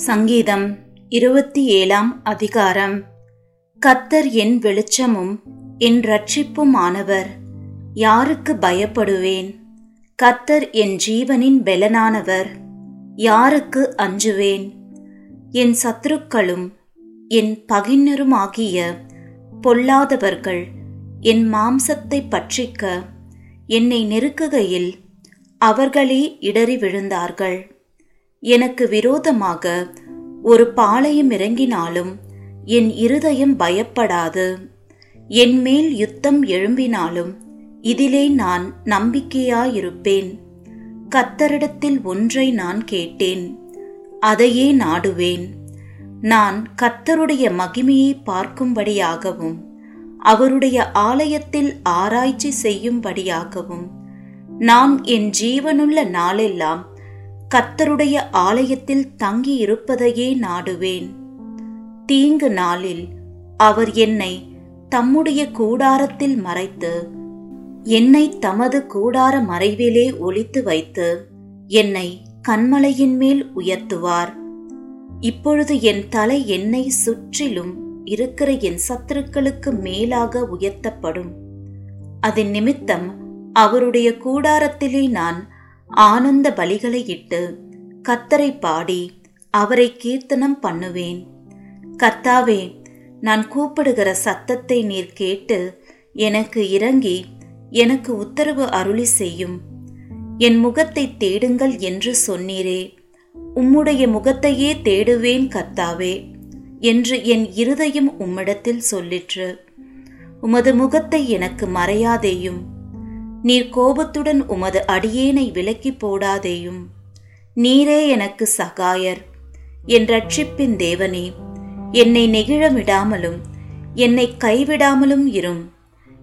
சங்கீதம் இருபத்தி ஏழாம் அதிகாரம். கத்தர் என் வெளிச்சமும் என் இரட்சிப்புமானவர் யாருக்கு பயப்படுவேன்? கத்தர் என் ஜீவனின் பெலனானவர் யாருக்கு அஞ்சுவேன்? என் சத்துருக்களும் என் பகிர்னருமாகிய பொல்லாதவர்கள் என் மாம்சத்தை பற்றிக்க என்னை நெருக்குகையில் அவர்களே இடறி விழுந்தார்கள். எனக்கு விரோதமாக ஒரு பாளையம் இறங்கினாலும் என் இருதயம் பயப்படாது. என் மேல் யுத்தம் எழும்பினாலும் இதிலே நான் நம்பிக்கையாயிருப்பேன். கத்தரிடத்தில் ஒன்றை நான் கேட்டேன் அதையே நாடுவேன். நான் கத்தருடைய மகிமையை பார்க்கும்படியாகவும் அவருடைய ஆலயத்தில் ஆராய்ச்சி செய்யும்படியாகவும் நான் என் ஜீவனுள்ள நாளெல்லாம் கத்தருடைய ஆலயத்தில் தங்கியிருப்பதையே நாடுவேன். தீங்கு நாளில் அவர் என்னை தம்முடைய கூடாரத்தில் மறைத்து என்னை தமது கூடார மறைவிலே ஒளித்து வைத்து என்னை கண்மலையின் மேல் உயர்த்துவார். இப்பொழுது என் தலை என்னை சுற்றிலும் இருக்கிற என் சத்துருக்களுக்கு மேலாக உயர்த்தப்படும். அதன் நிமித்தம் அவருடைய கூடாரத்திலே நான் ஆனந்த பலிகளை இட்டு கத்தரை பாடி அவரை கீர்த்தனம் பண்ணுவேன். கத்தாவே நான் கூப்பிடுகிற சத்தத்தை நீர் கேட்டு எனக்கு இறங்கி எனக்கு உத்தரவு அருளி செய்யும். என் முகத்தை தேடுங்கள் என்று சொன்னீரே. உம்முடைய முகத்தையே தேடுவேன் கத்தாவே என்று என் இருதயம் உம்மிடத்தில் சொல்லிற்று. உமது முகத்தை எனக்கு மறையாதேயும். நீர் கோபத்துடன் உமது அடியேனை விலக்கி போடாதேயும். நீரே எனக்கு சகாயர். என் ரட்சிப்பின் தேவனே என்னை நெகிழ விடாமலும் என்னை கைவிடாமலும் இரும்.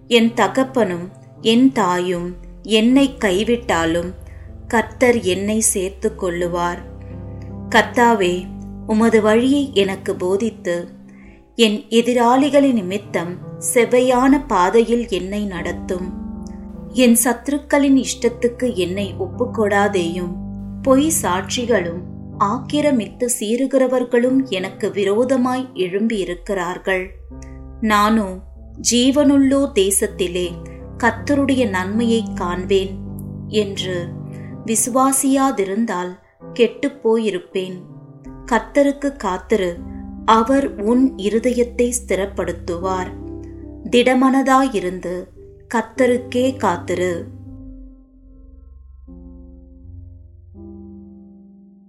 என் தகப்பனும் என் தாயும் என்னை கைவிட்டாலும் கர்த்தர் என்னை சேர்த்து கொள்ளுவார். கர்த்தாவே உமது வழியை எனக்கு போதித்து என் எதிராளிகளின் நிமித்தம் செவ்வையான பாதையில் என்னை நடத்தும். என் சத்துருக்களின் இஷ்டத்துக்கு என்னை ஒப்புக்கொடாதேயும். பொய் சாட்சிகளும் ஆக்கிரமித்து சீறுகிறவர்களும் எனக்கு விரோதமாய் எழும்பியிருக்கிறார்கள். நானும் நானோ ஜீவனுள்ளோ தேசத்திலே கத்தருடைய நன்மையை காண்பேன் என்று விசுவாசியாதிருந்தால் கெட்டுப் போயிருப்பேன். கத்தருக்கு காத்திரு அவர் உன் இருதயத்தை ஸ்திரப்படுத்துவார். திடமனதாயிருந்து கத்தருக்கே காத்திரு.